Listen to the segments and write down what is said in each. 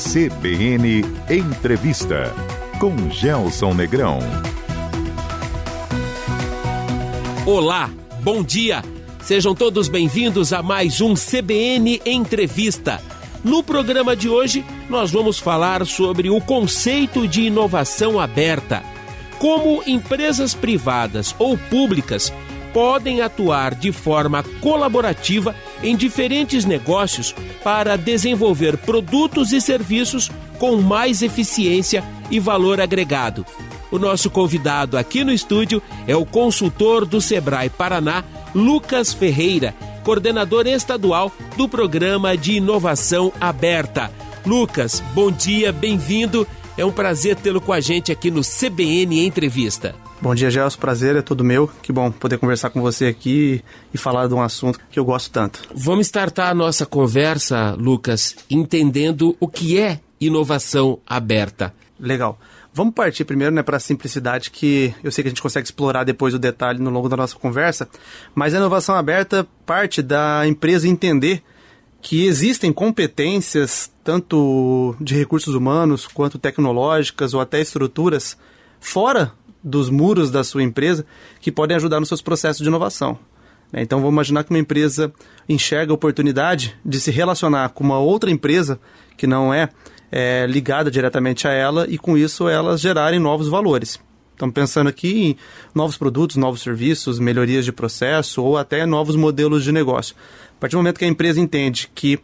CBN Entrevista com Gelson Negrão. Olá, bom dia. Sejam todos bem-vindos a mais um CBN Entrevista. No programa de hoje, nós vamos falar sobre o conceito de inovação aberta. Como empresas privadas ou públicas podem atuar de forma colaborativa em diferentes negócios para desenvolver produtos e serviços com mais eficiência e valor agregado. O nosso convidado aqui no estúdio é o consultor do Sebrae Paraná, Lucas Ferreira, coordenador estadual do Programa de Inovação Aberta. Lucas, bom dia, bem-vindo. É um prazer tê-lo com a gente aqui no CBN Entrevista. Bom dia, Gelson. Prazer é todo meu. Que bom poder conversar com você aqui e falar de um assunto que eu gosto tanto. Vamos startar a nossa conversa, Lucas, entendendo o que é inovação aberta. Legal. Vamos partir primeiro né, para a simplicidade, que eu sei que a gente consegue explorar depois o detalhe no longo da nossa conversa, mas a inovação aberta parte da empresa entender que existem competências, tanto de recursos humanos quanto tecnológicas ou até estruturas, fora dos muros da sua empresa que podem ajudar nos seus processos de inovação. Né? Então, vamos imaginar que uma empresa enxerga a oportunidade de se relacionar com uma outra empresa que não é, é ligada diretamente a ela e, com isso, elas gerarem novos valores. Estamos pensando aqui em novos produtos, novos serviços, melhorias de processo ou até novos modelos de negócio. A partir do momento que a empresa entende que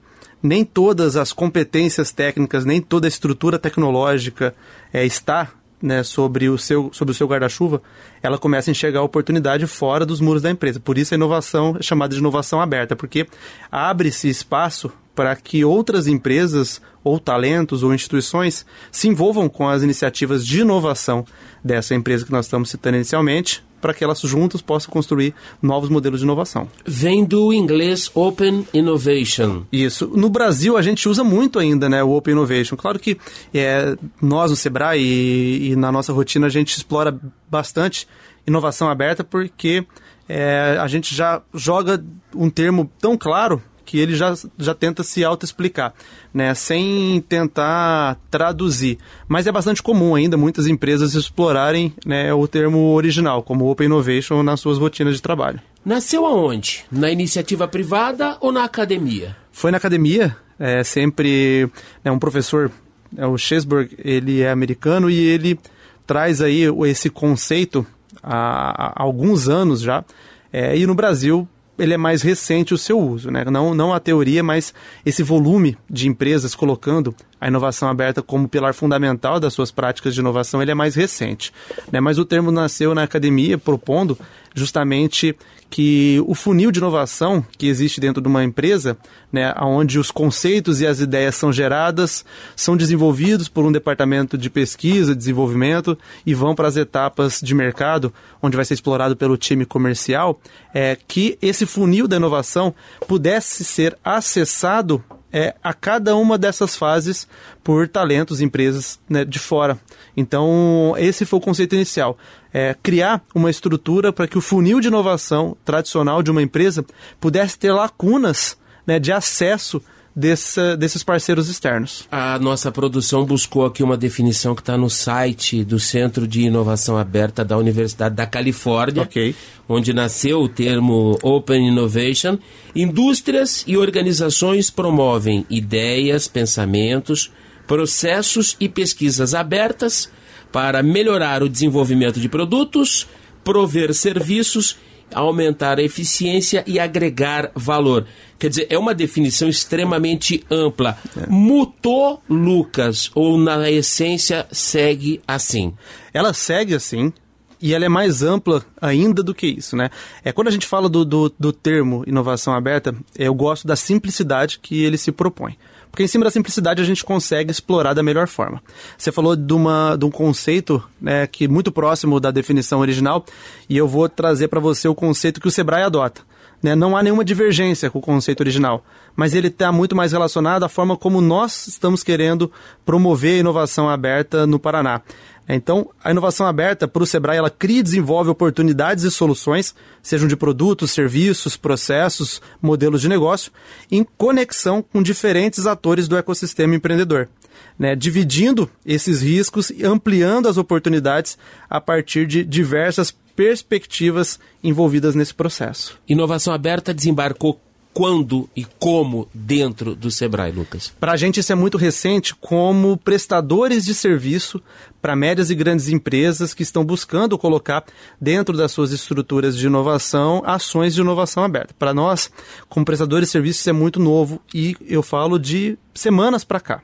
nem todas as competências técnicas, nem toda a estrutura tecnológica é, está né, sobre o seu, sobre o seu guarda-chuva, ela começa a enxergar a oportunidade fora dos muros da empresa. Por isso a inovação é chamada de inovação aberta, porque abre-se espaço para que outras empresas, ou talentos, ou instituições se envolvam com as iniciativas de inovação dessa empresa que nós estamos citando inicialmente, para que elas juntas possam construir novos modelos de inovação. Vem do inglês Open Innovation. Isso. No Brasil, a gente usa muito ainda né, o Open Innovation. Claro que é, nós, no Sebrae, e, e na nossa rotina, a gente explora bastante inovação aberta porque é, a gente já joga um termo tão claro que ele já, já tenta se auto-explicar, né, sem tentar traduzir. Mas é bastante comum ainda muitas empresas explorarem né, o termo original, como Open Innovation, nas suas rotinas de trabalho. Nasceu aonde? Na iniciativa privada ou na academia? Foi na academia, é sempre né, um professor, é, o Chesburg, ele é americano e ele traz aí esse conceito há, há alguns anos já, é, e no Brasil ele é mais recente o seu uso, né? não, não a teoria, mas esse volume de empresas colocando a inovação aberta como pilar fundamental das suas práticas de inovação, ele é mais recente. Né? Mas o termo nasceu na academia propondo justamente que o funil de inovação que existe dentro de uma empresa, né, onde os conceitos e as ideias são geradas, são desenvolvidos por um departamento de pesquisa, desenvolvimento e vão para as etapas de mercado, onde vai ser explorado pelo time comercial, é que esse funil da inovação pudesse ser acessado é, a cada uma dessas fases por talentos, empresas né, de fora. Então, esse foi o conceito inicial. É, criar uma estrutura para que o funil de inovação tradicional de uma empresa pudesse ter lacunas né, de acesso desse, desses parceiros externos. A nossa produção buscou aqui uma definição que está no site do Centro de Inovação Aberta da Universidade da Califórnia, okay. onde nasceu o termo Open Innovation. Indústrias e organizações promovem ideias, pensamentos, processos e pesquisas abertas para melhorar o desenvolvimento de produtos, prover serviços aumentar a eficiência e agregar valor. Quer dizer, é uma definição extremamente ampla. É. Mutou Lucas, ou na essência segue assim? Ela segue assim, e ela é mais ampla ainda do que isso, né? É quando a gente fala do, do, do termo inovação aberta, eu gosto da simplicidade que ele se propõe. Porque em cima da simplicidade a gente consegue explorar da melhor forma. Você falou de, uma, de um conceito né, que é muito próximo da definição original, e eu vou trazer para você o conceito que o Sebrae adota. Né? Não há nenhuma divergência com o conceito original, mas ele está muito mais relacionado à forma como nós estamos querendo promover a inovação aberta no Paraná. Então, a inovação aberta para o Sebrae, ela cria e desenvolve oportunidades e soluções, sejam de produtos, serviços, processos, modelos de negócio, em conexão com diferentes atores do ecossistema empreendedor. Né, dividindo esses riscos e ampliando as oportunidades a partir de diversas perspectivas envolvidas nesse processo. Inovação aberta desembarcou quando e como dentro do Sebrae, Lucas? Para a gente isso é muito recente como prestadores de serviço para médias e grandes empresas que estão buscando colocar dentro das suas estruturas de inovação ações de inovação aberta. Para nós, como prestadores de serviços, isso é muito novo e eu falo de semanas para cá.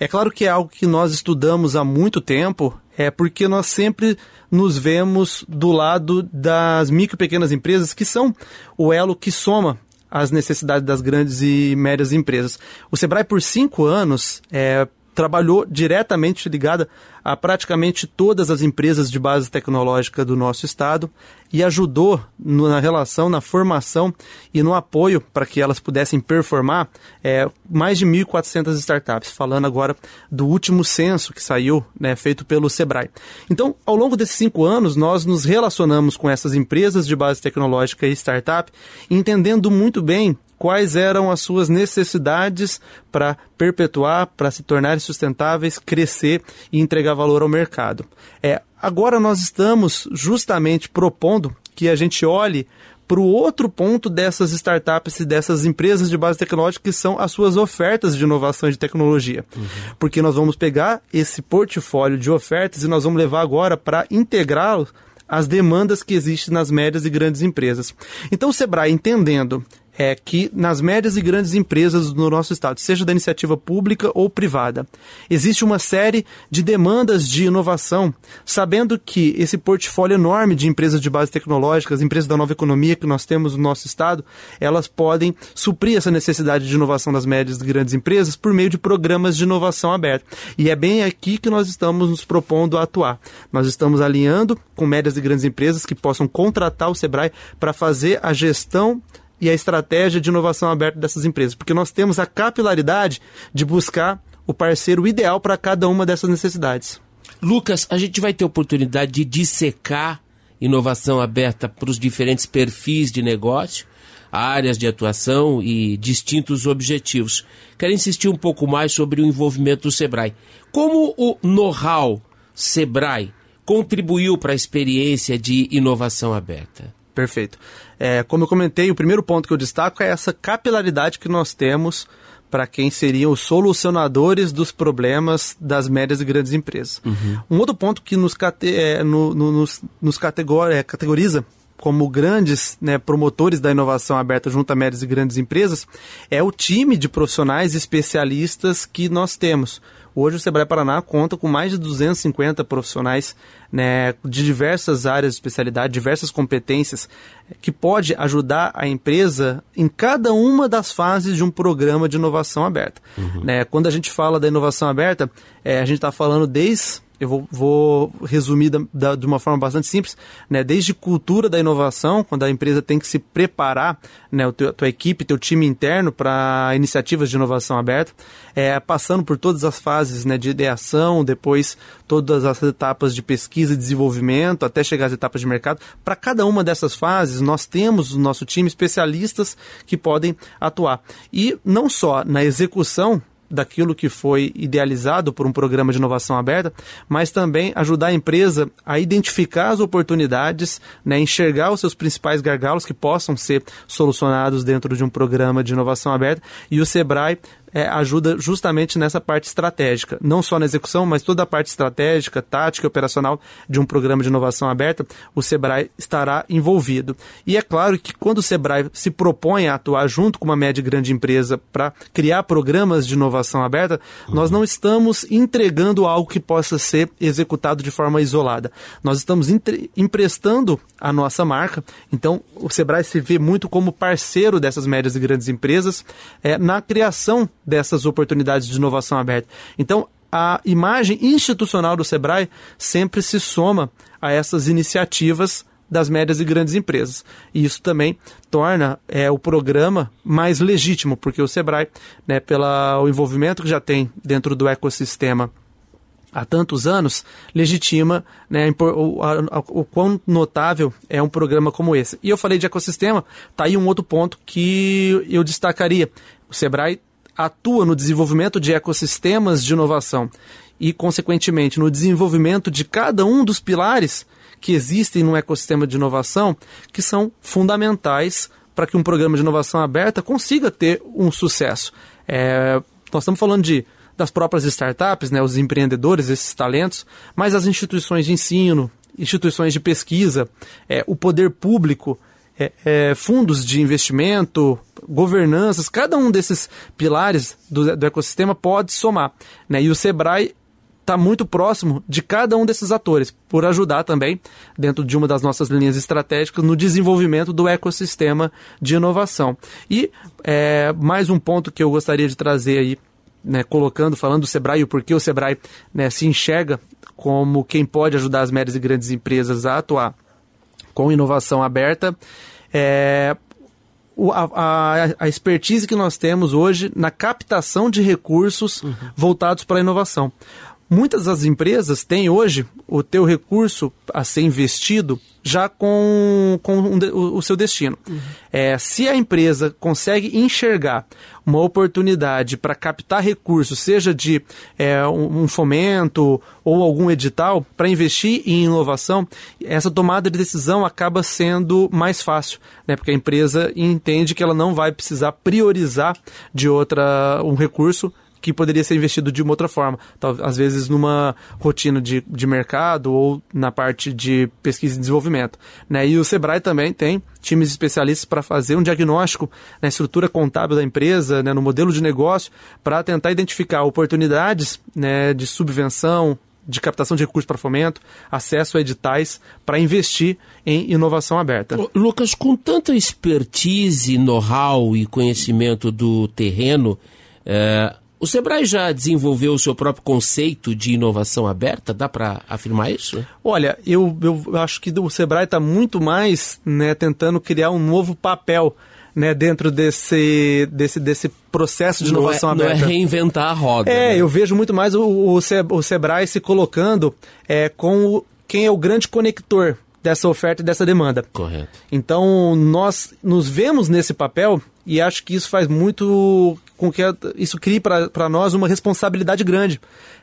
É claro que é algo que nós estudamos há muito tempo, é porque nós sempre nos vemos do lado das micro e pequenas empresas, que são o elo que soma as necessidades das grandes e médias empresas. O Sebrae, por cinco anos, é, trabalhou diretamente ligada a praticamente todas as empresas de base tecnológica do nosso estado e ajudou na relação, na formação e no apoio para que elas pudessem performar é, mais de 1.400 startups, falando agora do último censo que saiu, né, feito pelo Sebrae. Então, ao longo desses cinco anos, nós nos relacionamos com essas empresas de base tecnológica e startup, entendendo muito bem quais eram as suas necessidades para perpetuar, para se tornarem sustentáveis, crescer e entregar valor ao mercado. É, agora nós estamos justamente propondo que a gente olhe para o outro ponto dessas startups e dessas empresas de base tecnológica, que são as suas ofertas de inovação e de tecnologia. Uhum. Porque nós vamos pegar esse portfólio de ofertas e nós vamos levar agora para integrá-lo às demandas que existem nas médias e grandes empresas. Então, o Sebrae, entendendo é que nas médias e grandes empresas do nosso estado, seja da iniciativa pública ou privada, existe uma série de demandas de inovação, sabendo que esse portfólio enorme de empresas de base tecnológica, as empresas da nova economia que nós temos no nosso estado, elas podem suprir essa necessidade de inovação das médias e grandes empresas por meio de programas de inovação aberta. E é bem aqui que nós estamos nos propondo a atuar. Nós estamos alinhando com médias e grandes empresas que possam contratar o Sebrae para fazer a gestão e a estratégia de inovação aberta dessas empresas, porque nós temos a capilaridade de buscar o parceiro ideal para cada uma dessas necessidades. Lucas, a gente vai ter oportunidade de dissecar inovação aberta para os diferentes perfis de negócio, áreas de atuação e distintos objetivos. Quero insistir um pouco mais sobre o envolvimento do Sebrae. Como o know-how Sebrae contribuiu para a experiência de inovação aberta? Perfeito. É, como eu comentei, o primeiro ponto que eu destaco é essa capilaridade que nós temos para quem seriam os solucionadores dos problemas das médias e grandes empresas. Uhum. Um outro ponto que nos, cate, é, no, no, nos, nos categor, é, categoriza como grandes né, promotores da inovação aberta junto a médias e grandes empresas é o time de profissionais especialistas que nós temos. Hoje o Sebrae Paraná conta com mais de 250 profissionais né, de diversas áreas de especialidade, diversas competências, que pode ajudar a empresa em cada uma das fases de um programa de inovação aberta. Uhum. Né, quando a gente fala da inovação aberta, é, a gente está falando desde eu vou, vou resumir da, da, de uma forma bastante simples, né? desde cultura da inovação, quando a empresa tem que se preparar, né? o teu, a tua equipe, teu time interno para iniciativas de inovação aberta, é, passando por todas as fases né? de ideação, depois todas as etapas de pesquisa e desenvolvimento, até chegar às etapas de mercado. Para cada uma dessas fases, nós temos no nosso time especialistas que podem atuar. E não só na execução daquilo que foi idealizado por um programa de inovação aberta, mas também ajudar a empresa a identificar as oportunidades, né, enxergar os seus principais gargalos que possam ser solucionados dentro de um programa de inovação aberta. E o Sebrae é, ajuda justamente nessa parte estratégica, não só na execução, mas toda a parte estratégica, tática e operacional de um programa de inovação aberta, o Sebrae estará envolvido. E é claro que quando o Sebrae se propõe a atuar junto com uma média e grande empresa para criar programas de inovação aberta, uhum. nós não estamos entregando algo que possa ser executado de forma isolada. Nós estamos emprestando a nossa marca. Então, o Sebrae se vê muito como parceiro dessas médias e grandes empresas é, na criação dessas oportunidades de inovação aberta. Então, a imagem institucional do Sebrae sempre se soma a essas iniciativas das médias e grandes empresas. E isso também torna é, o programa mais legítimo, porque o Sebrae, né, pelo envolvimento que já tem dentro do ecossistema há tantos anos, legitima né, o, a, o, quão notável é um programa como esse. E eu falei de ecossistema, tá aí um outro ponto que eu destacaria. O Sebrae atua no desenvolvimento de ecossistemas de inovação e, consequentemente, no desenvolvimento de cada um dos pilares que existem no ecossistema de inovação, que são fundamentais para que um programa de inovação aberta consiga ter um sucesso. É, nós estamos falando de das próprias startups, né, os empreendedores, esses talentos, mas as instituições de ensino, instituições de pesquisa, é, o poder público, é, é, fundos de investimento, governanças, cada um desses pilares do, do ecossistema pode somar. Né? E o Sebrae está muito próximo de cada um desses atores, por ajudar também, dentro de uma das nossas linhas estratégicas, no desenvolvimento do ecossistema de inovação. E é, mais um ponto que eu gostaria de trazer aí né, colocando, falando do Sebrae, o porquê o Sebrae né, se enxerga como quem pode ajudar as médias e grandes empresas a atuar com inovação aberta. É, a, a, a, expertise que nós temos hoje na captação de recursos uhum. voltados para a inovação. Muitas das empresas têm hoje o teu recurso a ser investido já com, com um, o, o, seu destino. Uhum. É, se a empresa consegue enxergar uma oportunidade para captar recursos, seja de é, um, um, fomento ou algum edital, para investir em inovação, essa tomada de decisão acaba sendo mais fácil, né? porque a empresa entende que ela não vai precisar priorizar de outra um recurso que poderia ser investido de uma outra forma. às vezes numa rotina de, de mercado ou na parte de pesquisa e desenvolvimento. Né? E o Sebrae também tem times especialistas para fazer um diagnóstico na estrutura contábil da empresa, né, no modelo de negócio, para tentar identificar oportunidades né, de subvenção, de captação de recursos para fomento, acesso a editais para investir em inovação aberta. Lucas, com tanta expertise, know-how e conhecimento do terreno, é, o Sebrae já desenvolveu o seu próprio conceito de inovação aberta? Dá para afirmar isso? Olha, eu, eu acho que o Sebrae está muito mais né, tentando criar um novo papel né, dentro desse, desse, desse processo de inovação não é, aberta. Não é reinventar a roda. É, né? eu vejo muito mais o, o, Sebrae se colocando é, com quem é o grande conector dessa oferta e dessa demanda. Correto. Então, nós nos vemos nesse papel e acho que isso faz muito com que isso crie para nós uma responsabilidade grande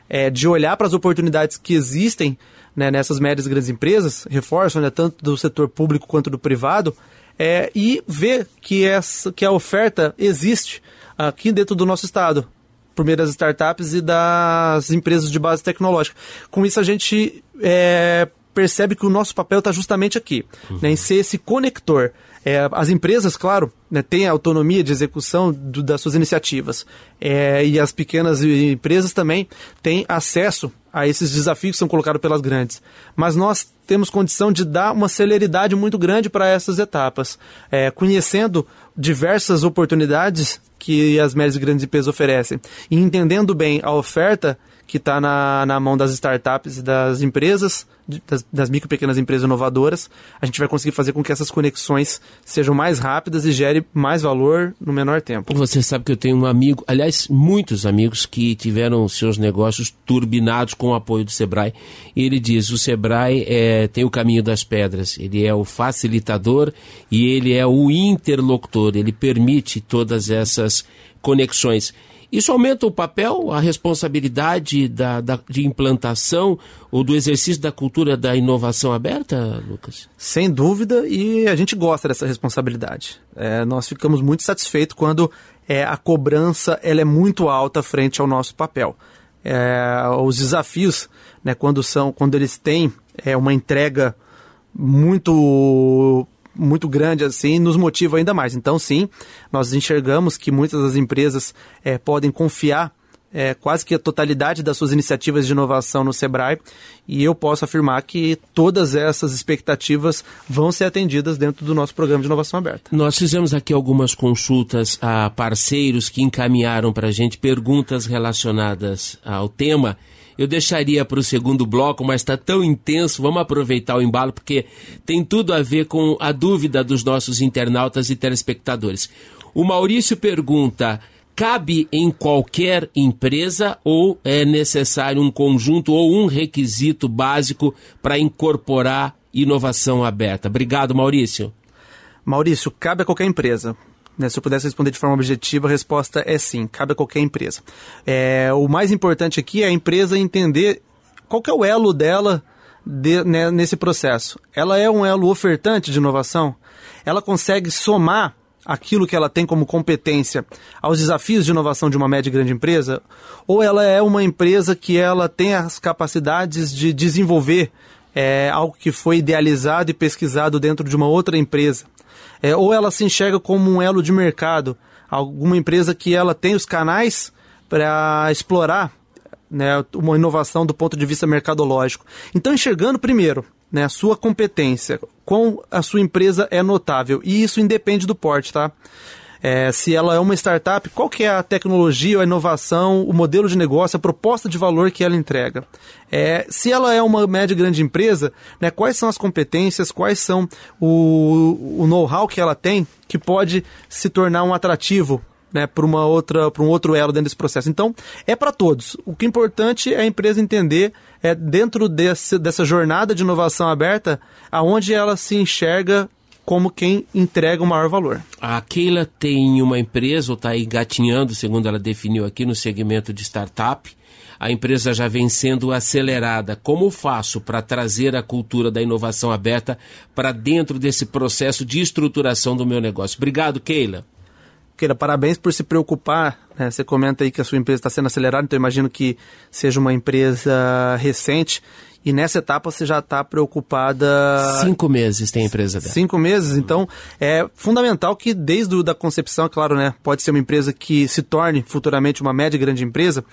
é, de olhar para as oportunidades que existem né, nessas médias e grandes empresas, reforçam né, tanto do setor público quanto do privado, é, e ver que, essa, que a oferta existe aqui dentro do nosso estado, por meio das startups e das empresas de base tecnológica. Com isso, a gente é, percebe que o nosso papel está justamente aqui, uhum. né, em ser esse conector. É, as empresas, claro, né, têm a autonomia de execução do, das suas iniciativas. É, e as pequenas empresas também têm acesso a esses desafios que são colocados pelas grandes. Mas nós temos condição de dar uma celeridade muito grande para essas etapas, é, conhecendo diversas oportunidades que as médias e grandes empresas oferecem e entendendo bem a oferta que está na, na mão das startups e das empresas, das, das micro e pequenas empresas inovadoras, a gente vai conseguir fazer com que essas conexões sejam mais rápidas e gere mais valor no menor tempo. Você sabe que eu tenho um amigo, aliás, muitos amigos que tiveram seus negócios turbinados com o apoio do Sebrae. E ele diz: o Sebrae é, tem o caminho das pedras, ele é o facilitador e ele é o interlocutor, ele permite todas essas conexões. Isso aumenta o papel, a responsabilidade da, da, de implantação ou do exercício da cultura da inovação aberta, Lucas? Sem dúvida, e a gente gosta dessa responsabilidade. É, nós ficamos muito satisfeitos quando é, a cobrança ela é muito alta frente ao nosso papel. É, os desafios, né, quando, são, quando eles têm é, uma entrega muito muito grande assim nos motiva ainda mais. Então, sim, nós enxergamos que muitas das empresas é, podem confiar é, quase que a totalidade das suas iniciativas de inovação no Sebrae e eu posso afirmar que todas essas expectativas vão ser atendidas dentro do nosso programa de inovação aberta. Nós fizemos aqui algumas consultas a parceiros que encaminharam para a gente perguntas relacionadas ao tema eu deixaria para o segundo bloco, mas está tão intenso, vamos aproveitar o embalo, porque tem tudo a ver com a dúvida dos nossos internautas e telespectadores. O Maurício pergunta: cabe em qualquer empresa ou é necessário um conjunto ou um requisito básico para incorporar inovação aberta? Obrigado, Maurício. Maurício, cabe a qualquer empresa. Né, se eu pudesse responder de forma objetiva, a resposta é sim, cabe a qualquer empresa. É, o mais importante aqui é a empresa entender qual é o elo dela de, né, nesse processo. Ela é um elo ofertante de inovação? Ela consegue somar aquilo que ela tem como competência aos desafios de inovação de uma média e grande empresa? Ou ela é uma empresa que ela tem as capacidades de desenvolver é, algo que foi idealizado e pesquisado dentro de uma outra empresa? É, ou ela se enxerga como um elo de mercado, alguma empresa que ela tem os canais para explorar né, uma inovação do ponto de vista mercadológico. Então, enxergando primeiro né, a sua competência, com a sua empresa é notável, e isso independe do porte, tá? É, se ela é uma startup, qual que é a tecnologia, a inovação, o modelo de negócio, a proposta de valor que ela entrega. É, se ela é uma média e grande empresa, né, quais são as competências, quais são o, o know-how que ela tem que pode se tornar um atrativo né, para uma outra, para um outro elo dentro desse processo. Então, é para todos. O que é importante é a empresa entender é dentro desse, dessa jornada de inovação aberta, aonde ela se enxerga como quem entrega o maior valor. A Keila tem uma empresa, ou está engatinhando, segundo ela definiu aqui, no segmento de startup. A empresa já vem sendo acelerada. Como faço para trazer a cultura da inovação aberta para dentro desse processo de estruturação do meu negócio? Obrigado, Keila. Keila, parabéns por se preocupar. Né? Você comenta aí que a sua empresa está sendo acelerada, então imagino que seja uma empresa recente e nessa etapa você já está preocupada. Cinco meses tem a empresa dela. Cinco meses, então é fundamental que desde a da concepção, claro, né? Pode ser uma empresa que se torne futuramente uma média e grande empresa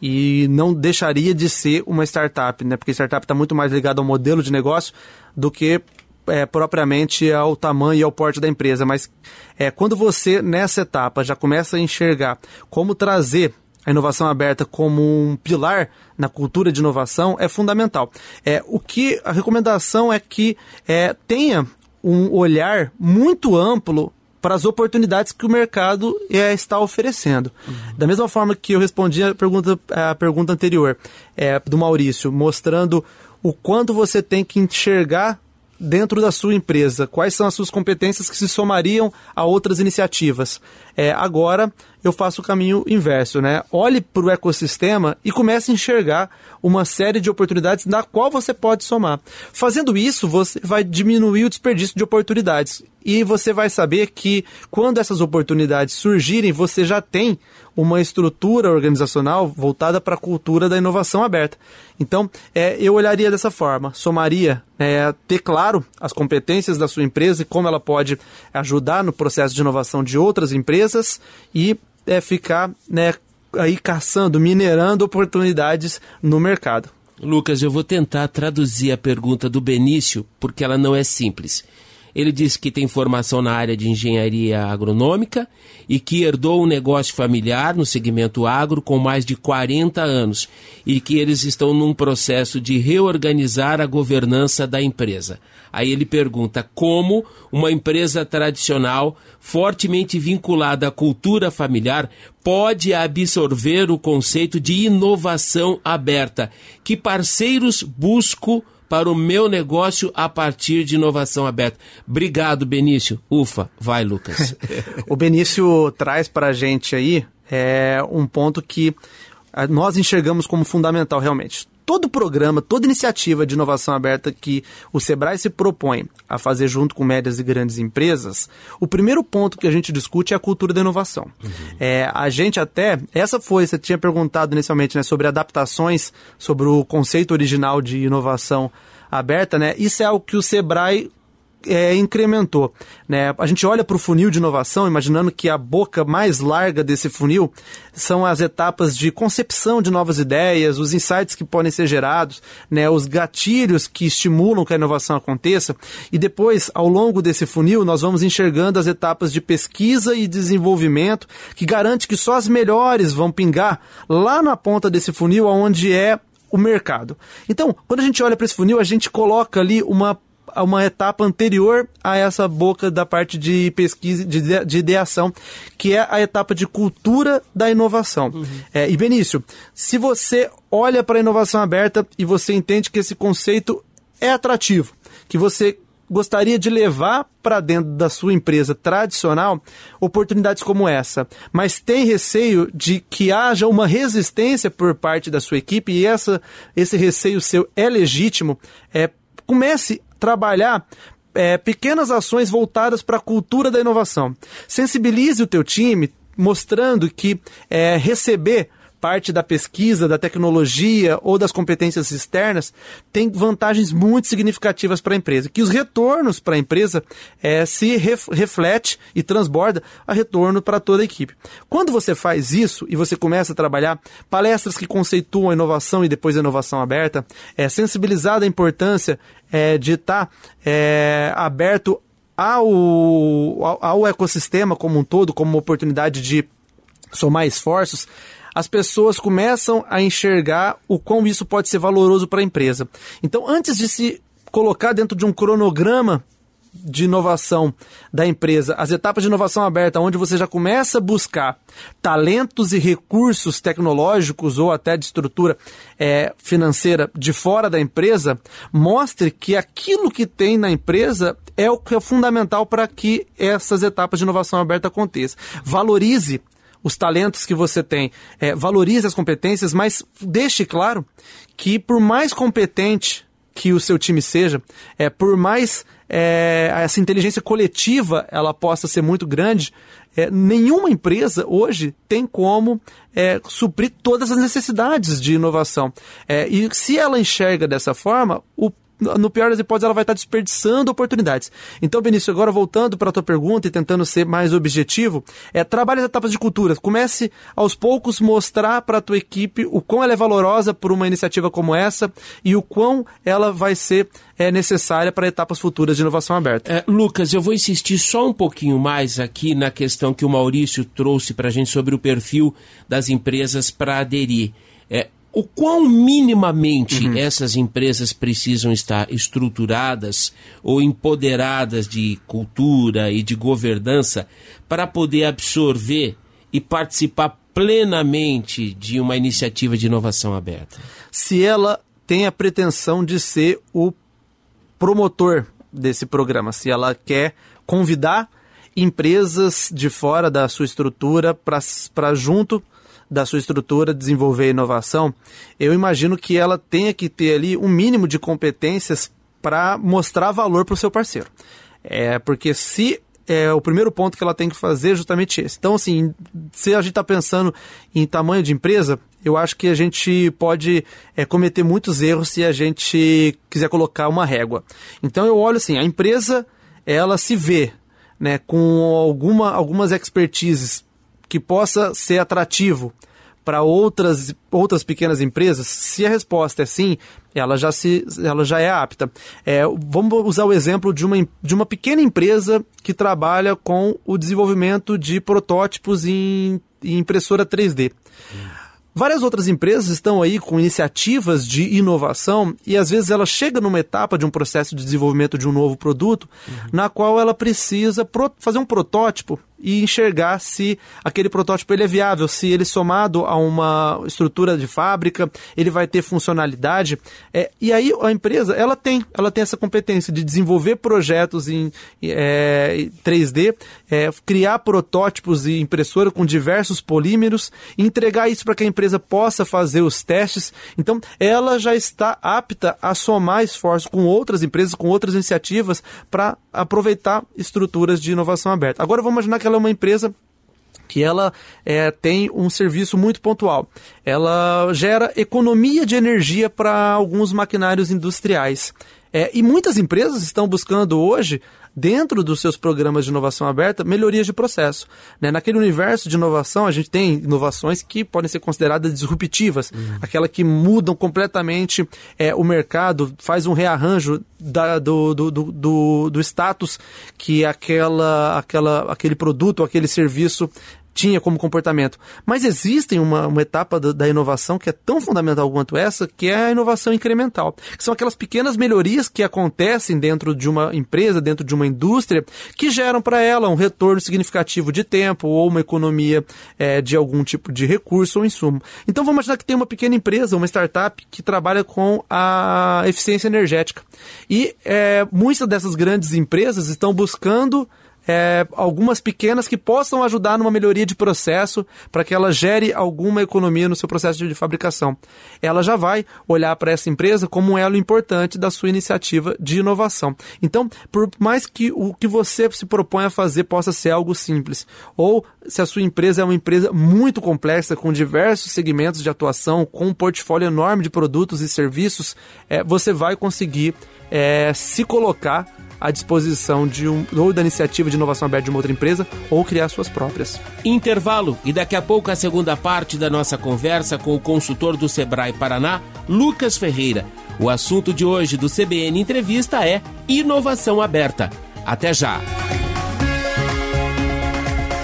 e não deixaria de ser uma startup, né? Porque startup está muito mais ligado ao modelo de negócio do que é, propriamente ao tamanho e ao porte da empresa, mas é, quando você, nessa etapa, já começa a enxergar como trazer a inovação aberta como um pilar na cultura de inovação é fundamental. É, o que a recomendação é que é, tenha um olhar muito amplo para as oportunidades que o mercado é, está oferecendo. Uhum. Da mesma forma que eu respondi a pergunta, a pergunta anterior é, do Maurício, mostrando o quanto você tem que enxergar dentro da sua empresa, quais são as suas competências que se somariam a outras iniciativas. É, agora, eu faço o caminho inverso, né? Olhe para o ecossistema e comece a enxergar uma série de oportunidades na qual você pode somar. Fazendo isso, você vai diminuir o desperdício de oportunidades e você vai saber que quando essas oportunidades surgirem, você já tem uma estrutura organizacional voltada para a cultura da inovação aberta. Então, é, eu olharia dessa forma, somaria, é, ter claro as competências da sua empresa e como ela pode ajudar no processo de inovação de outras empresas e é ficar né, aí caçando, minerando oportunidades no mercado. Lucas, eu vou tentar traduzir a pergunta do Benício, porque ela não é simples. Ele disse que tem formação na área de engenharia agronômica e que herdou um negócio familiar no segmento agro com mais de 40 anos e que eles estão num processo de reorganizar a governança da empresa. Aí ele pergunta como uma empresa tradicional, fortemente vinculada à cultura familiar, pode absorver o conceito de inovação aberta. Que parceiros busco para o meu negócio a partir de inovação aberta. Obrigado, Benício. Ufa, vai, Lucas. o Benício traz para a gente aí é, um ponto que ah, nós enxergamos como fundamental realmente todo programa, toda iniciativa de inovação aberta que o Sebrae se propõe a fazer junto com médias e grandes empresas, o primeiro ponto que a gente discute é a cultura da inovação. Uhum. É, a gente até, essa foi, você tinha perguntado inicialmente né, sobre adaptações, sobre o conceito original de inovação aberta, né? Isso é algo que o Sebrae é, incrementou. Né? A gente olha para o funil de inovação, imaginando que a boca mais larga desse funil são as etapas de concepção de novas ideias, os insights que podem ser gerados, né? os gatilhos que estimulam que a inovação aconteça, e depois, ao longo desse funil, nós vamos enxergando as etapas de pesquisa e desenvolvimento, que garante que só as melhores vão pingar lá na ponta desse funil, onde é o mercado. Então, quando a gente olha para esse funil, a gente coloca ali uma uma etapa anterior a essa boca da parte de pesquisa, de, de ideação, que é a etapa de cultura da inovação. Uhum. É, e Benício, se você olha para a inovação aberta e você entende que esse conceito é atrativo, que você gostaria de levar para dentro da sua empresa tradicional oportunidades como essa, mas tem receio de que haja uma resistência por parte da sua equipe e essa, esse receio seu é legítimo, é, comece a trabalhar é, pequenas ações voltadas para a cultura da inovação. Sensibilize o teu time, mostrando que é, receber parte da pesquisa, da tecnologia ou das competências externas tem vantagens muito significativas para a empresa. Que os retornos para a empresa é, se ref, reflete e transborda a retorno para toda a equipe. Quando você faz isso e você começa a trabalhar palestras que conceituam a inovação e depois a inovação aberta, é sensibilizada a importância é, de estar tá, é, aberto ao, ao, ao ecossistema como um todo, como uma oportunidade de somar esforços, as pessoas começam a enxergar o quão isso pode ser valoroso para a empresa. Então, antes de se colocar dentro de um cronograma de inovação da empresa, as etapas de inovação aberta, onde você já começa a buscar talentos e recursos tecnológicos ou até de estrutura é, financeira de fora da empresa, mostre que aquilo que tem na empresa é o que é fundamental para que essas etapas de inovação aberta aconteçam. Valorize os talentos que você tem, é, valorize as competências, mas deixe claro que por mais competente que o seu time seja, é, por mais é, essa inteligência coletiva ela possa ser muito grande, é, nenhuma empresa hoje tem como é, suprir todas as necessidades de inovação. É, e se ela enxerga dessa forma, o no pior das hipóteses, ela vai estar desperdiçando oportunidades. Então, Benício, agora voltando para a tua pergunta e tentando ser mais objetivo, é trabalhe as etapas de cultura. Comece aos poucos mostrar para a tua equipe o quão ela é valorosa por uma iniciativa como essa e o quão ela vai ser é, necessária para etapas futuras de inovação aberta. É, Lucas, eu vou insistir só um pouquinho mais aqui na questão que o Maurício trouxe para a gente sobre o perfil das empresas para aderir. É, o quão minimamente uhum. essas empresas precisam estar estruturadas ou empoderadas de cultura e de governança para poder absorver e participar plenamente de uma iniciativa de inovação aberta? Se ela tem a pretensão de ser o promotor desse programa, se ela quer convidar empresas de fora da sua estrutura para junto da sua estrutura desenvolver inovação, eu imagino que ela tenha que ter ali um mínimo de competências para mostrar valor para o seu parceiro. É porque se é o primeiro ponto que ela tem que fazer é justamente esse. Então, assim, se a gente está pensando em tamanho de empresa, eu acho que a gente pode é, cometer muitos erros se a gente quiser colocar uma régua. Então, eu olho assim, a empresa ela se vê né, com alguma, algumas expertises que possa ser atrativo para outras, outras pequenas empresas? Se a resposta é sim, ela já, se, ela já é apta. É, vamos usar o exemplo de uma, de uma pequena empresa que trabalha com o desenvolvimento de protótipos em, em impressora 3D. Hum. Várias outras empresas estão aí com iniciativas de inovação e às vezes ela chega numa etapa de um processo de desenvolvimento de um novo produto uhum. na qual ela precisa fazer um protótipo e enxergar se aquele protótipo ele é viável, se ele somado a uma estrutura de fábrica, ele vai ter funcionalidade. É, e aí a empresa, ela tem, ela tem essa competência de desenvolver projetos em é, 3D, é, criar protótipos e impressora com diversos polímeros, entregar isso para que a empresa possa fazer os testes. Então, ela já está apta a somar esforços com outras empresas, com outras iniciativas para aproveitar estruturas de inovação aberta. Agora, vamos imaginar que ela é uma empresa que ela é, tem um serviço muito pontual. Ela gera economia de energia para alguns maquinários industriais. É, e muitas empresas estão buscando hoje dentro dos seus programas de inovação aberta, melhorias de processo. Né? Naquele universo de inovação, a gente tem inovações que podem ser consideradas disruptivas, uhum. aquela que mudam completamente é, o mercado, faz um rearranjo da, do, do, do, do, status que aquela, aquela, aquele produto, aquele serviço tinha como comportamento. Mas existe uma, uma etapa da, inovação que é tão fundamental quanto essa, que é a inovação incremental. Que são aquelas pequenas melhorias que acontecem dentro de uma empresa, dentro de uma indústria, que geram para ela um retorno significativo de tempo ou uma economia é, de algum tipo de recurso ou insumo. Então vamos imaginar que tem uma pequena empresa, uma startup, que trabalha com a eficiência energética. E é, muitas dessas grandes empresas estão buscando é, algumas pequenas que possam ajudar numa melhoria de processo para que ela gere alguma economia no seu processo de fabricação. Ela já vai olhar para essa empresa como um elo importante da sua iniciativa de inovação. Então, por mais que o que você se propõe a fazer possa ser algo simples, ou se a sua empresa é uma empresa muito complexa, com diversos segmentos de atuação, com um portfólio enorme de produtos e serviços, é, você vai conseguir é, se colocar à disposição de um, ou da iniciativa de inovação aberta de uma outra empresa ou criar suas próprias. Intervalo e daqui a pouco a segunda parte da nossa conversa com o consultor do Sebrae Paraná, Lucas Ferreira. O assunto de hoje do CBN Entrevista é inovação aberta. Até já!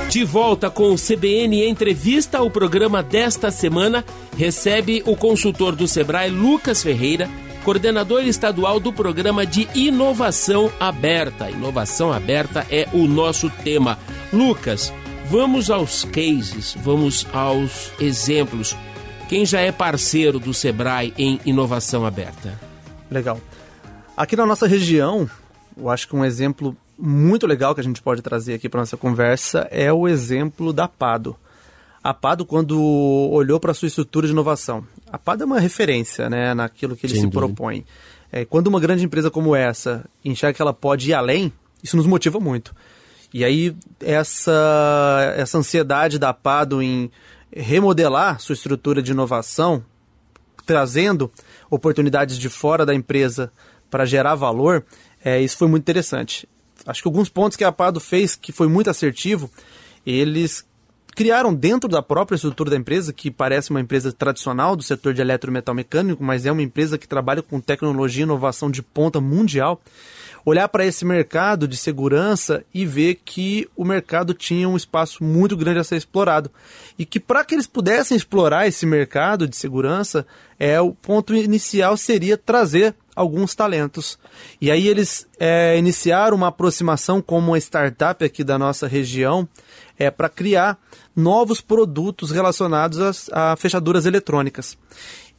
De volta com o CBN Entrevista, o programa desta semana recebe o consultor do Sebrae, Lucas Ferreira, coordenador estadual do programa de inovação aberta. Inovação aberta é o nosso tema. Lucas, vamos aos cases, vamos aos exemplos. Quem já é parceiro do Sebrae em inovação aberta? Legal. Aqui na nossa região, eu acho que um exemplo muito legal que a gente pode trazer aqui para nossa conversa é o exemplo da Pado. A Pado, quando olhou para a sua estrutura de inovação, a PAD é uma referência né, naquilo que ele Sem se dúvida. propõe. É, quando uma grande empresa como essa enxerga que ela pode ir além, isso nos motiva muito. E aí, essa, essa ansiedade da PADO em remodelar sua estrutura de inovação, trazendo oportunidades de fora da empresa para gerar valor, é, isso foi muito interessante. Acho que alguns pontos que a Pado fez que foi muito assertivo, eles criaram dentro da própria estrutura da empresa, que parece uma empresa tradicional do setor de eletrometal mecânico, mas é uma empresa que trabalha com tecnologia e inovação de ponta mundial, olhar para esse mercado de segurança e ver que o mercado tinha um espaço muito grande a ser explorado. E que para que eles pudessem explorar esse mercado de segurança, é o ponto inicial seria trazer alguns talentos. E aí eles é, iniciaram uma aproximação com uma startup aqui da nossa região é, para criar novos produtos relacionados a, a fechaduras eletrônicas.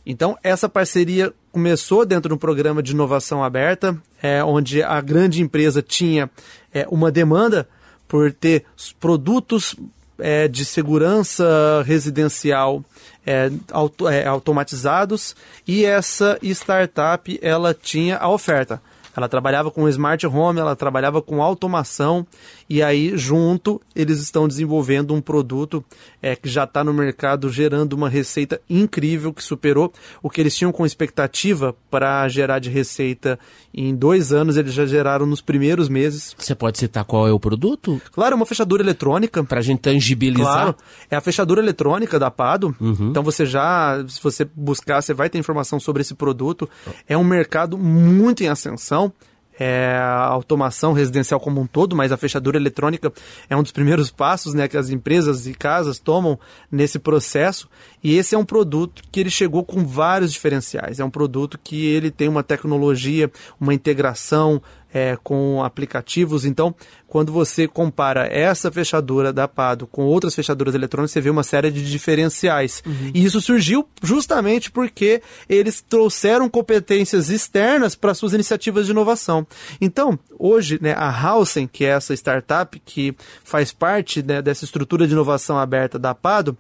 Então, essa parceria começou dentro de um programa de inovação aberta, é, onde a grande empresa tinha é, uma demanda por ter produtos é, de segurança residencial é, auto, é, automatizados e essa startup ela tinha a oferta. Ela trabalhava com smart home, ela trabalhava com automação e aí junto eles estão desenvolvendo um produto é, que já está no mercado gerando uma receita incrível que superou o que eles tinham com expectativa para gerar de receita em dois anos eles já geraram nos primeiros meses. Você pode citar qual é o produto? Claro, uma fechadura eletrônica. Para a gente tangibilizar. Claro, é a fechadura eletrônica da Pado. Uhum. Então você já, se você buscar, você vai ter informação sobre esse produto. É um mercado muito em ascensão é, a automação residencial como um todo, mas a fechadura eletrônica é um dos primeiros passos né, que as empresas e casas tomam nesse processo. E esse é um produto que ele chegou com vários diferenciais. É um produto que ele tem uma tecnologia, uma integração é, com aplicativos. Então, quando você compara essa fechadura da Pado com outras fechaduras eletrônicas, você vê uma série de diferenciais. Uhum. E isso surgiu justamente porque eles trouxeram competências externas para suas iniciativas de inovação. Então, hoje, né, a Hausen, que é essa startup que faz parte né, dessa estrutura de inovação aberta da Pado,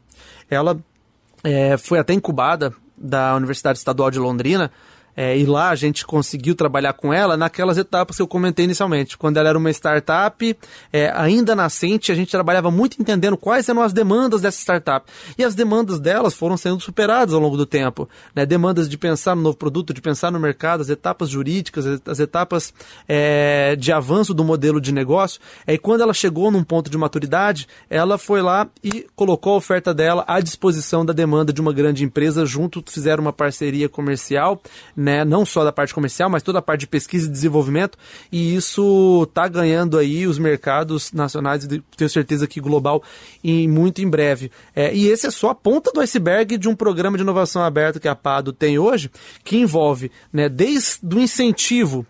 ela é, foi até incubada da Universidade Estadual de Londrina é, e lá a gente conseguiu trabalhar com ela naquelas etapas que eu comentei inicialmente. Quando ela era uma startup, é, ainda nascente, a gente trabalhava muito entendendo quais eram as demandas dessa startup. E as demandas delas foram sendo superadas ao longo do tempo. Né? Demandas de pensar no novo produto, de pensar no mercado, as etapas jurídicas, as etapas é, de avanço do modelo de negócio. É, e quando ela chegou num ponto de maturidade, ela foi lá e colocou a oferta dela à disposição da demanda de uma grande empresa. Junto fizeram uma parceria comercial não só da parte comercial, mas toda a parte de pesquisa e desenvolvimento, e isso está ganhando aí os mercados nacionais tenho certeza que global em muito em breve. É, e esse é só a ponta do iceberg de um programa de inovação aberta que a Pado tem hoje, que envolve né, desde o incentivo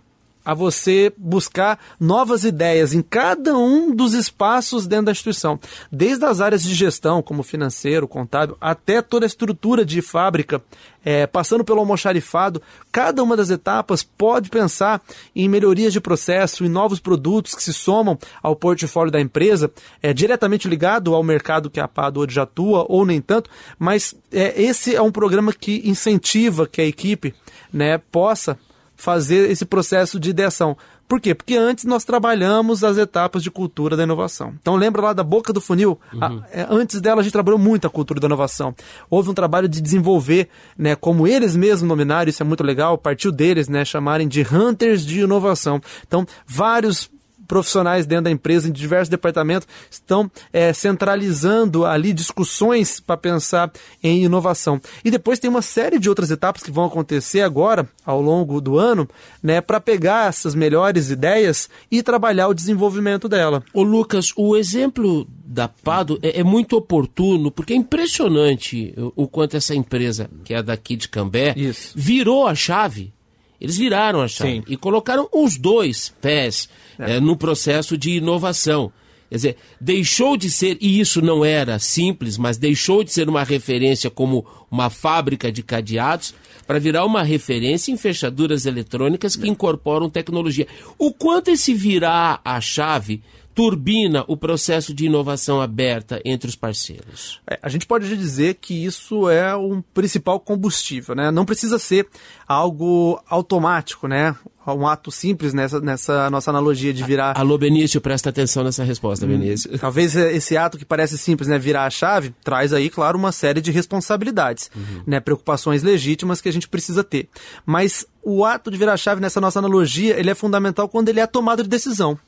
a você buscar novas ideias em cada um dos espaços dentro da instituição, desde as áreas de gestão, como financeiro, contábil, até toda a estrutura de fábrica, é, passando pelo almoxarifado, cada uma das etapas pode pensar em melhorias de processo, em novos produtos que se somam ao portfólio da empresa, é diretamente ligado ao mercado que a Pado hoje atua, ou nem tanto, mas é, esse é um programa que incentiva que a equipe né, possa fazer esse processo de ideação. Por quê? Porque antes nós trabalhamos as etapas de cultura da inovação. Então lembra lá da boca do funil? Uhum. A, é, antes dela a gente trabalhou muito a cultura da inovação. Houve um trabalho de desenvolver, né, como eles mesmos nominaram, isso é muito legal, partiu deles, né, chamarem de hunters de inovação. Então vários profissionais dentro da empresa, em diversos departamentos, estão é, centralizando ali discussões para pensar em inovação. E depois tem uma série de outras etapas que vão acontecer agora, ao longo do ano, né, para pegar essas melhores ideias e trabalhar o desenvolvimento dela. Ô Lucas, o exemplo da Pado é, é, muito oportuno, porque é impressionante o, o, quanto essa empresa, que é daqui de Cambé, Isso. virou a chave. Eles viraram a chave Sim. e colocaram os dois pés é. É, no processo de inovação. Quer dizer, deixou de ser, e isso não era simples, mas deixou de ser uma referência como uma fábrica de cadeados para virar uma referência em fechaduras eletrônicas que incorporam tecnologia. O quanto esse virar a chave turbina o processo de inovação aberta entre os parceiros? É, a gente pode dizer que isso é um principal combustível, né? Não precisa ser algo automático, né? Um ato simples nessa, nessa nossa analogia de virar. Alô, Benício, presta atenção nessa resposta, hum, Benício. Talvez esse ato que parece simples, né? Virar a chave, traz aí, claro, uma série de responsabilidades, uhum. né? Preocupações legítimas que a gente precisa ter. Mas o ato de virar a chave nessa nossa analogia, ele é fundamental quando ele é a tomada de decisão.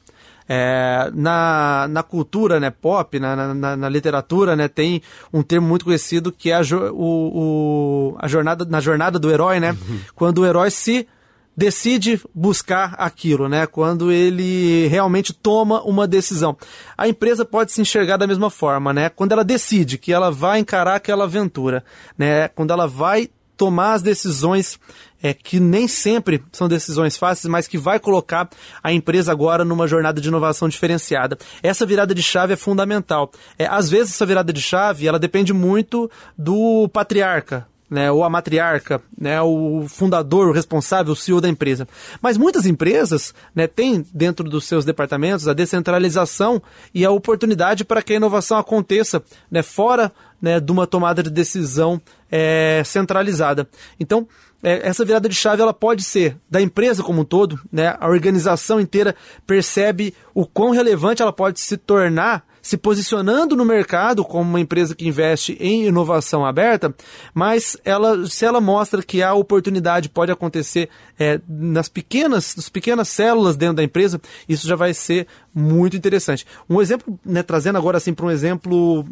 É, na, na cultura né, pop, na, na, na, literatura, né, tem um termo muito conhecido que é a, o, o, a jornada, na jornada do herói, né? Uhum. Quando o herói se decide buscar aquilo, né? Quando ele realmente toma uma decisão. A empresa pode se enxergar da mesma forma, né? Quando ela decide que ela vai encarar aquela aventura, né? Quando ela vai tomar as decisões é, que nem sempre são decisões fáceis, mas que vai colocar a empresa agora numa jornada de inovação diferenciada. Essa virada de chave é fundamental. É, às vezes essa virada de chave ela depende muito do patriarca, né, ou a matriarca, né, o fundador, o responsável, o CEO da empresa. Mas muitas empresas né, têm dentro dos seus departamentos a descentralização e a oportunidade para que a inovação aconteça né, fora né, de uma tomada de decisão é, centralizada. Então, é, essa virada de chave ela pode ser da empresa como um todo, né? A organização inteira percebe o quão relevante ela pode se tornar se posicionando no mercado como uma empresa que investe em inovação aberta, mas ela, se ela mostra que a oportunidade pode acontecer é, nas pequenas, nas pequenas células dentro da empresa, isso já vai ser muito interessante. Um exemplo, né, trazendo agora assim para um exemplo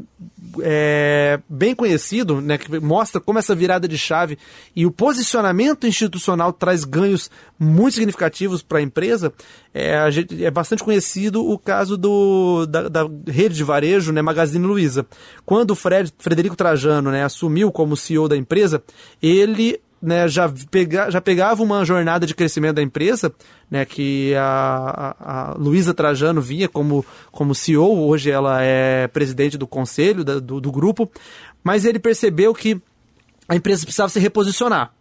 é, bem conhecido, né, que mostra como essa virada de chave e o posicionamento institucional traz ganhos muito significativos para a empresa, é, gente, é bastante conhecido o caso do, da, da rede de varejo, né, Magazine Luiza. Quando o Fred, Frederico Trajano né, assumiu como CEO da empresa, ele né, já, pega, já pegava uma jornada de crescimento da empresa, né, que a, a, a Luísa Trajano vinha como, como CEO, hoje ela é presidente do conselho da, do, do grupo, mas ele percebeu que a empresa precisava se reposicionar.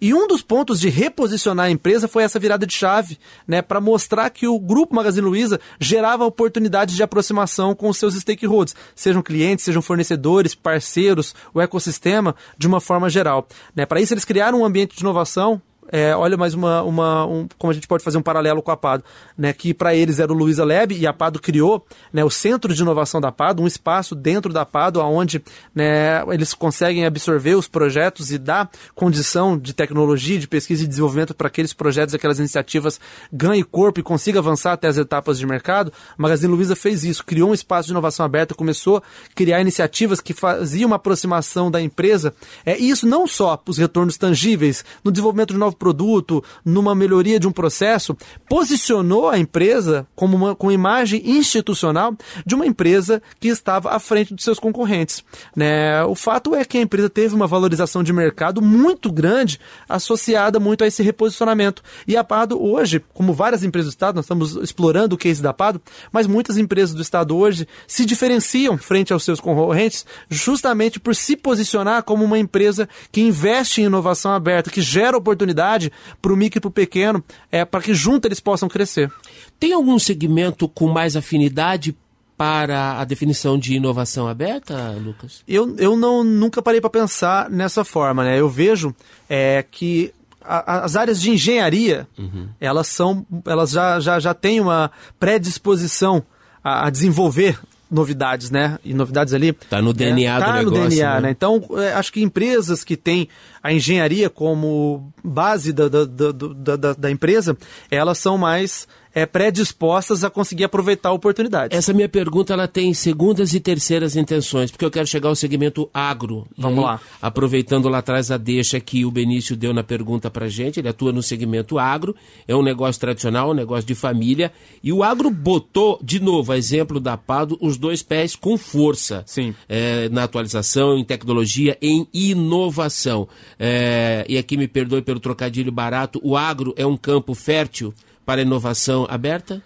E um dos pontos de reposicionar a empresa foi essa virada de chave, né, para mostrar que o grupo Magazine Luiza gerava oportunidades de aproximação com os seus stakeholders, sejam clientes, sejam fornecedores, parceiros, o ecossistema, de uma forma geral. Né. Para isso eles criaram um ambiente de inovação é, olha mais uma, uma um, como a gente pode fazer um paralelo com a Pado, né, que para eles era o Luiza Lab e a Pado criou né, o centro de inovação da Pado, um espaço dentro da Pado onde né, eles conseguem absorver os projetos e dar condição de tecnologia, de pesquisa e desenvolvimento para aqueles projetos, aquelas iniciativas ganhem corpo e consiga avançar até as etapas de mercado. Magazine Luiza fez isso, criou um espaço de inovação aberta, começou a criar iniciativas que faziam uma aproximação da empresa. É, e isso não só para os retornos tangíveis no desenvolvimento de novos novo produto, numa melhoria de um processo, posicionou a empresa como uma com imagem institucional de uma empresa que estava à frente dos seus concorrentes. Né? O fato é que a empresa teve uma valorização de mercado muito grande associada muito a esse reposicionamento. E a Pado hoje, como várias empresas do Estado, nós estamos explorando o case da Pado, mas muitas empresas do Estado hoje se diferenciam frente aos seus concorrentes justamente por se posicionar como uma empresa que investe em inovação aberta, que gera oportunidade para o micro e para o pequeno, é, para que juntos eles possam crescer. Tem algum segmento com mais afinidade para a definição de inovação aberta, Lucas? Eu, eu não, nunca parei para pensar nessa forma. Né? Eu vejo é, que a, as áreas de engenharia, uhum. elas, são, elas já, já, já têm uma predisposição a, a desenvolver novidades, né? E novidades ali. Tá no DNA é, tá do negócio. no DNA, né? né? Então, é, acho que empresas que têm a engenharia como base da, da, da, da, da empresa, elas são mais é, predispostas a conseguir aproveitar a oportunidade. Essa minha pergunta ela tem segundas e terceiras intenções, porque eu quero chegar ao segmento agro. Vamos aí, lá. Aproveitando lá atrás a deixa que o Benício deu na pergunta para gente, ele atua no segmento agro, é um negócio tradicional, um negócio de família, e o agro botou, de novo, a exemplo da Pado, os dois pés com força. Sim. É, na atualização, em tecnologia, em inovação. É, e aqui me perdoe pelo trocadilho barato, o agro é um campo fértil para a inovação aberta?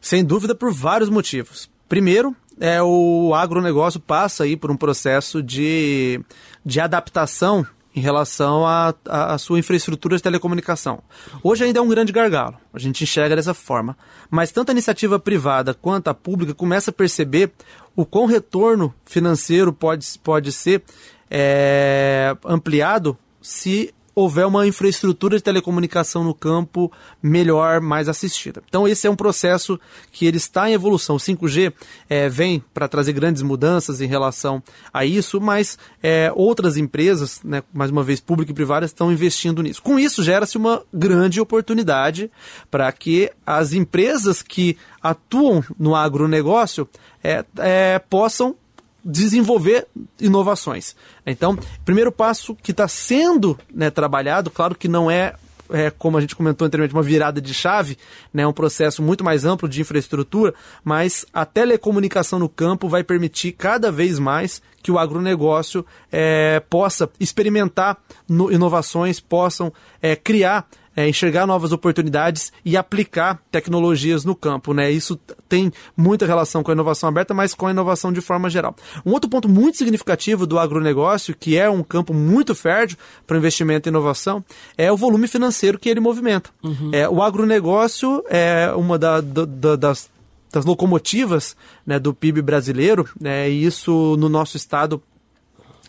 Sem dúvida, por vários motivos. Primeiro, é o agronegócio passa aí por um processo de, de adaptação em relação à sua infraestrutura de telecomunicação. Hoje ainda é um grande gargalo, a gente enxerga dessa forma. Mas tanto a iniciativa privada quanto a pública começa a perceber o quão retorno financeiro pode, pode ser é, ampliado se houver uma infraestrutura de telecomunicação no campo melhor, mais assistida. Então esse é um processo que ele está em evolução. O 5G é, vem para trazer grandes mudanças em relação a isso, mas é, outras empresas, né, mais uma vez pública e privada, estão investindo nisso. Com isso gera-se uma grande oportunidade para que as empresas que atuam no agronegócio é, é, possam desenvolver inovações. Então, primeiro passo que está sendo né, trabalhado, claro que não é, é, como a gente comentou anteriormente, uma virada de chave, né, um processo muito mais amplo de infraestrutura, mas a telecomunicação no campo vai permitir cada vez mais que o agronegócio é, possa experimentar no, inovações, possam é, criar é, enxergar novas oportunidades e aplicar tecnologias no campo. Né? Isso tem muita relação com a inovação aberta, mas com a inovação de forma geral. Um outro ponto muito significativo do agronegócio, que é um campo muito fértil para investimento e inovação, é o volume financeiro que ele movimenta. Uhum. É, o agronegócio é uma da, da, das das locomotivas né, do PIB brasileiro, né, e isso no nosso estado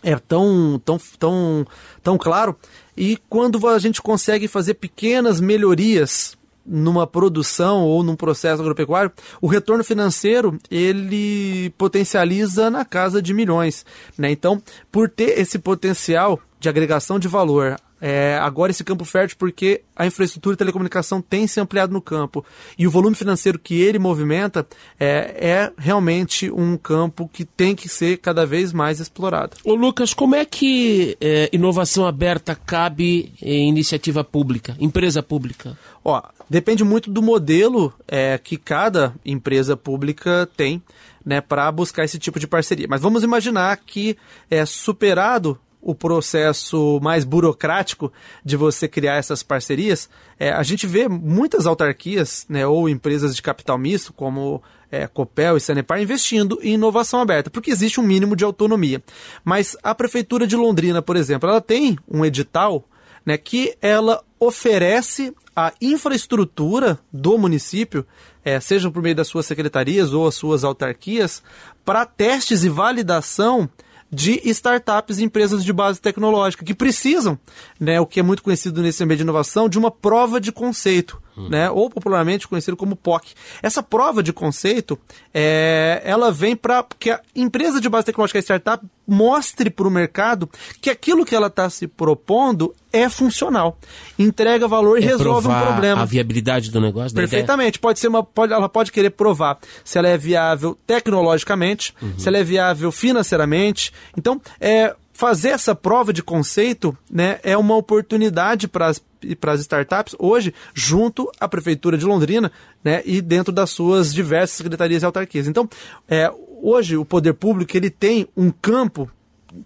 é tão, tão, tão, tão claro. E quando a gente consegue fazer pequenas melhorias numa produção ou num processo agropecuário, o retorno financeiro ele potencializa na casa de milhões. Né? Então, por ter esse potencial de agregação de valor é, agora esse campo fértil porque a infraestrutura de telecomunicação tem se ampliado no campo e o volume financeiro que ele movimenta é, é realmente um campo que tem que ser cada vez mais explorado. Ô Lucas, como é que é, inovação aberta cabe em iniciativa pública, empresa pública? Ó, depende muito do modelo é, que cada empresa pública tem né, para buscar esse tipo de parceria. Mas vamos imaginar que é superado o processo mais burocrático de você criar essas parcerias, é, a gente vê muitas autarquias né, ou empresas de capital misto, como é, Copel e Sanepar, investindo em inovação aberta, porque existe um mínimo de autonomia. Mas a Prefeitura de Londrina, por exemplo, ela tem um edital né, que ela oferece a infraestrutura do município, é, seja por meio das suas secretarias ou as suas autarquias, para testes e validação de startups e empresas de base tecnológica que precisam, né, o que é muito conhecido nesse ambiente de inovação, de uma prova de conceito, hum. né, ou popularmente conhecido como POC. Essa prova de conceito, é, ela vem para que a empresa de base tecnológica e startup mostre para o mercado que aquilo que ela está se propondo é funcional, entrega valor e é resolve um problema. A viabilidade do negócio. Perfeitamente. Pode ser uma, pode, ela pode querer provar se ela é viável tecnologicamente, uhum. se ela é viável financeiramente. Então, é, fazer essa prova de conceito né, é uma oportunidade para e para as startups, hoje, junto à Prefeitura de Londrina né, e dentro das suas diversas secretarias e autarquias. Então, é, hoje o poder público ele tem um campo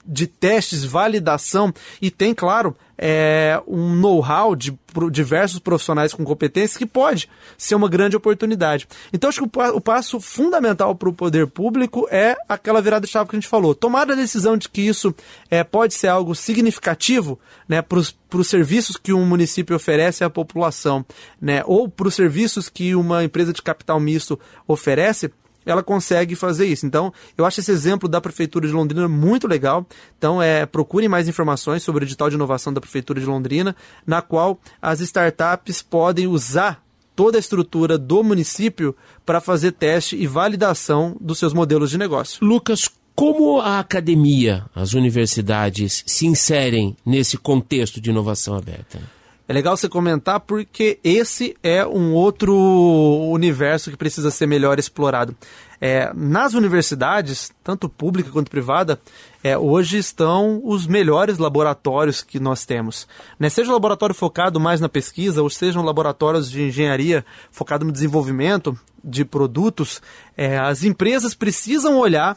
de testes, validação e tem, claro, é, um know-how de diversos profissionais com competências que pode ser uma grande oportunidade. Então, acho que o, o passo fundamental para o poder público é aquela virada de chave que a gente falou. Tomar a decisão de que isso é, pode ser algo significativo né, para os serviços que um município oferece à população, né, ou para os serviços que uma empresa de capital misto oferece, ela consegue fazer isso. Então, eu acho esse exemplo da Prefeitura de Londrina muito legal. Então, é, procure mais informações sobre o edital de inovação da Prefeitura de Londrina, na qual as startups podem usar toda a estrutura do município para fazer teste e validação dos seus modelos de negócio. Lucas, como a academia, as universidades se inserem nesse contexto de inovação aberta? É legal você comentar porque esse é um outro universo que precisa ser melhor explorado. É, nas universidades, tanto pública quanto privada, é, hoje estão os melhores laboratórios que nós temos. Né? Seja um laboratório focado mais na pesquisa, ou sejam laboratórios de engenharia focado no desenvolvimento de produtos, é, as empresas precisam olhar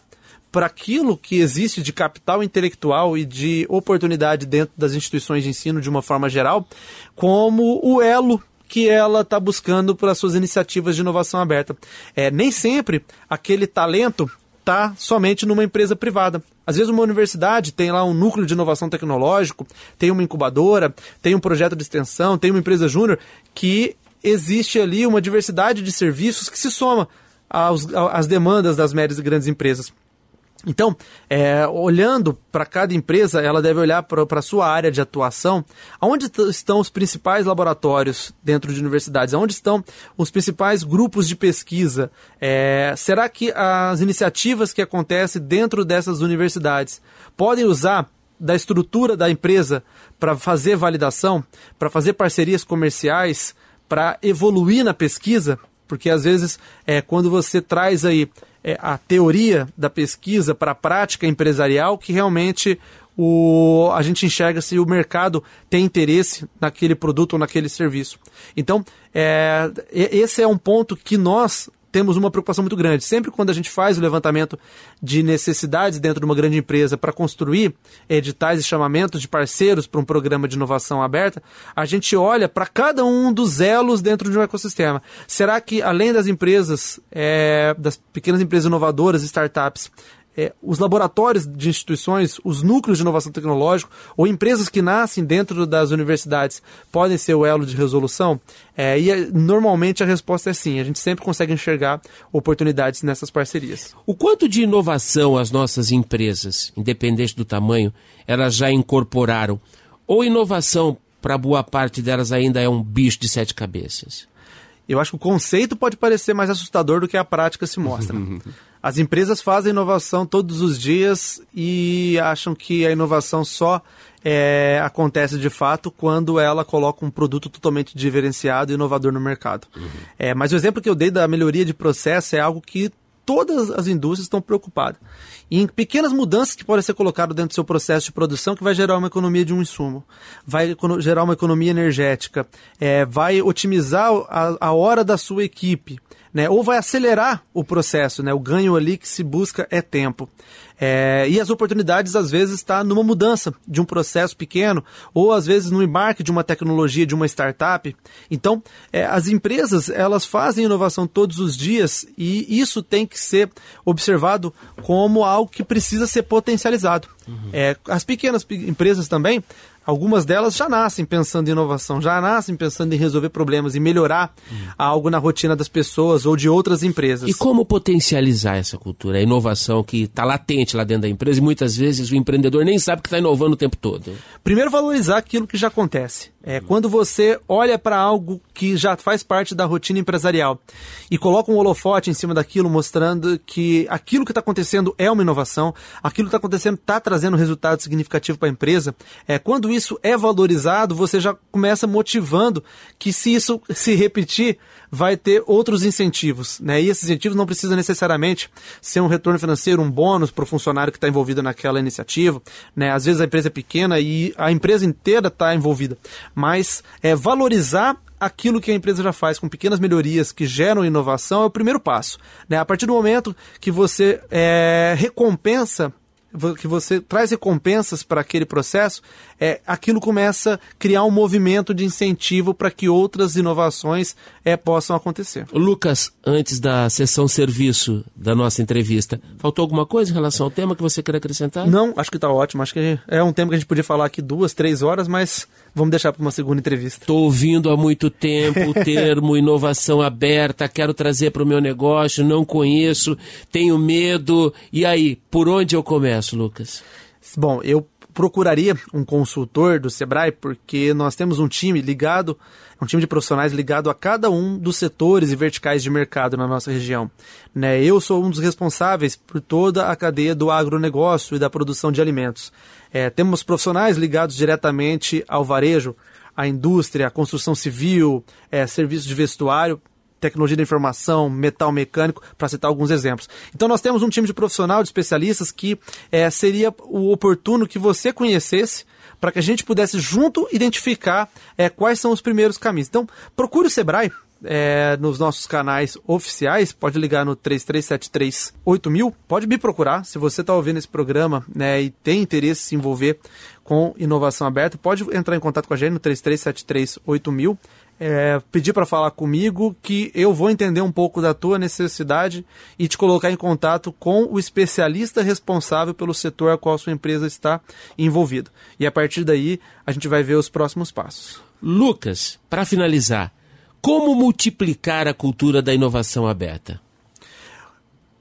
para aquilo que existe de capital intelectual e de oportunidade dentro das instituições de ensino de uma forma geral, como o elo que ela está buscando para suas iniciativas de inovação aberta. É, nem sempre aquele talento está somente numa empresa privada. Às vezes uma universidade tem lá um núcleo de inovação tecnológico, tem uma incubadora, tem um projeto de extensão, tem uma empresa júnior que existe ali uma diversidade de serviços que se soma às demandas das médias e grandes empresas. Então, é, olhando para cada empresa, ela deve olhar para a sua área de atuação, onde estão os principais laboratórios dentro de universidades, onde estão os principais grupos de pesquisa. É, será que as iniciativas que acontecem dentro dessas universidades podem usar da estrutura da empresa para fazer validação, para fazer parcerias comerciais, para evoluir na pesquisa? Porque às vezes, é, quando você traz aí é, a teoria da pesquisa para a prática empresarial que realmente o, a gente enxerga se o mercado tem interesse naquele produto ou naquele serviço. Então, é, esse é um ponto que nós temos uma preocupação muito grande. Sempre quando a gente faz o levantamento de necessidades dentro de uma grande empresa para construir editais e chamamentos de parceiros para um programa de inovação aberta, a gente olha para cada um dos elos dentro de um ecossistema. Será que, além das empresas, é, das pequenas empresas inovadoras, startups, é, os laboratórios de instituições, os núcleos de inovação tecnológica ou empresas que nascem dentro das universidades podem ser o elo de resolução? É, e é, normalmente a resposta é sim. A gente sempre consegue enxergar oportunidades nessas parcerias. O quanto de inovação as nossas empresas, independente do tamanho, elas já incorporaram? Ou inovação, para boa parte delas, ainda é um bicho de sete cabeças? Eu acho que o conceito pode parecer mais assustador do que a prática se mostra. As empresas fazem inovação todos os dias e acham que a inovação só é, acontece de fato quando ela coloca um produto totalmente diferenciado e inovador no mercado. Uhum. É, mas o exemplo que eu dei da melhoria de processo é algo que todas as indústrias estão preocupadas. em pequenas mudanças que podem ser colocadas dentro do seu processo de produção que vai gerar uma economia de um insumo, vai gerar uma economia energética, é, vai otimizar a, a hora da sua equipe, né? Ou vai acelerar o processo, né? O ganho ali que se busca é tempo. É, e as oportunidades, às vezes, está numa mudança de um processo pequeno, ou às vezes no embarque de uma tecnologia, de uma startup. Então, é, as empresas, elas fazem inovação todos os dias e isso tem que ser observado como algo que precisa ser potencializado. Uhum. É, as pequenas empresas também, Algumas delas já nascem pensando em inovação, já nascem pensando em resolver problemas e melhorar hum. algo na rotina das pessoas ou de outras empresas. E como potencializar essa cultura, a inovação que está latente lá dentro da empresa e muitas vezes o empreendedor nem sabe que está inovando o tempo todo? Primeiro, valorizar aquilo que já acontece. É quando você olha para algo que já faz parte da rotina empresarial e coloca um holofote em cima daquilo, mostrando que aquilo que está acontecendo é uma inovação, aquilo que está acontecendo está trazendo resultado significativo para a empresa. É, quando isso é valorizado, você já começa motivando que se isso se repetir, vai ter outros incentivos. Né? E esses incentivos não precisam necessariamente ser um retorno financeiro, um bônus para o funcionário que está envolvido naquela iniciativa. Né? Às vezes a empresa é pequena e a empresa inteira está envolvida mas é, valorizar aquilo que a empresa já faz com pequenas melhorias que geram inovação é o primeiro passo. Né? A partir do momento que você é, recompensa que você traz recompensas para aquele processo, é, aquilo começa a criar um movimento de incentivo para que outras inovações é, possam acontecer. Lucas, antes da sessão serviço da nossa entrevista, faltou alguma coisa em relação ao tema que você quer acrescentar? Não, acho que está ótimo. Acho que é um tema que a gente podia falar aqui duas, três horas, mas vamos deixar para uma segunda entrevista. Estou ouvindo há muito tempo o termo inovação aberta, quero trazer para o meu negócio, não conheço, tenho medo. E aí, por onde eu começo, Lucas? Bom, eu procuraria um consultor do Sebrae, porque nós temos um time ligado, um time de profissionais ligado a cada um dos setores e verticais de mercado na nossa região. Né? Eu sou um dos responsáveis por toda a cadeia do agronegócio e da produção de alimentos. É, temos profissionais ligados diretamente ao varejo, à indústria, à construção civil, é, serviços de vestuário, tecnologia da informação, metal mecânico, para citar alguns exemplos. Então nós temos um time de profissional, de especialistas, que é, seria o oportuno que você conhecesse para que a gente pudesse junto identificar é, quais são os primeiros caminhos. Então procure o Sebrae, é, nos nossos canais oficiais, pode ligar no 3373 8000, pode me procurar, se você está ouvindo esse programa né, e tem interesse em se envolver com inovação aberta, pode entrar em contato com a gente no 3373 8000, é, pedir para falar comigo que eu vou entender um pouco da tua necessidade e te colocar em contato com o especialista responsável pelo setor a qual sua empresa está envolvida. E a partir daí a gente vai ver os próximos passos. Lucas, para finalizar, como multiplicar a cultura da inovação aberta?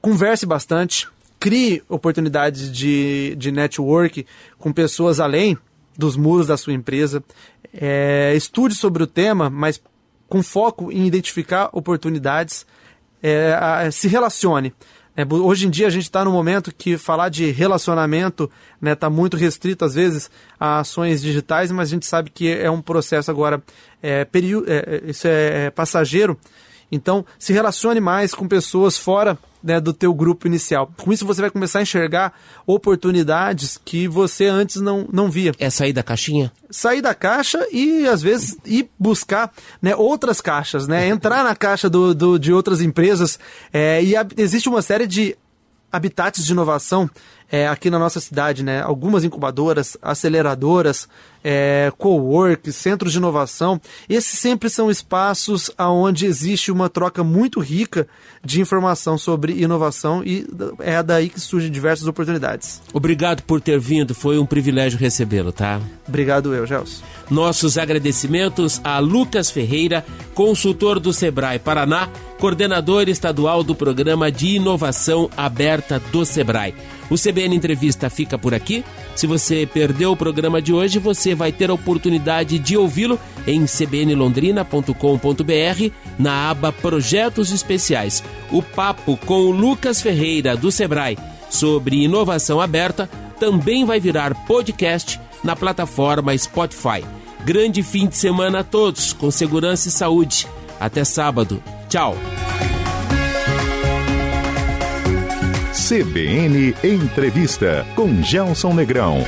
Converse bastante, crie oportunidades de, de network com pessoas além dos muros da sua empresa. É, estude sobre o tema, mas com foco em identificar oportunidades. É, a, se relacione. É, hoje em dia a gente está no momento que falar de relacionamento está né, tá muito restrito às vezes a ações digitais, mas a gente sabe que é um processo agora, é, é, é, isso é, é passageiro. Então se relacione mais com pessoas fora né, do teu grupo inicial. Com isso você vai começar a enxergar oportunidades que você antes não, não via. É sair da caixinha? Sair da caixa e às vezes ir buscar né, outras caixas, né? Entrar na caixa do, do de outras empresas. É, e a, existe uma série de habitats de inovação é, aqui na nossa cidade, né? Algumas incubadoras, aceleradoras, é, co-work, centros de inovação. Esses sempre são espaços onde existe uma troca muito rica de informação sobre inovação e é daí que surgem diversas oportunidades. Obrigado por ter vindo, foi um privilégio recebê-lo, tá? Obrigado eu, Gelson. Nossos agradecimentos a Lucas Ferreira, consultor do Sebrae Paraná, coordenador estadual do Programa de Inovação Aberta do Sebrae. O CBN Entrevista fica por aqui. Se você perdeu o programa de hoje, você vai ter a oportunidade de ouvi-lo em cbnlondrina.com.br na aba Projetos Especiais. O papo com o Lucas Ferreira do Sebrae sobre inovação aberta também vai virar podcast na plataforma Spotify. Grande fim de semana a todos, com segurança e saúde. Até sábado. Tchau. CBN Entrevista com Gelson Negrão.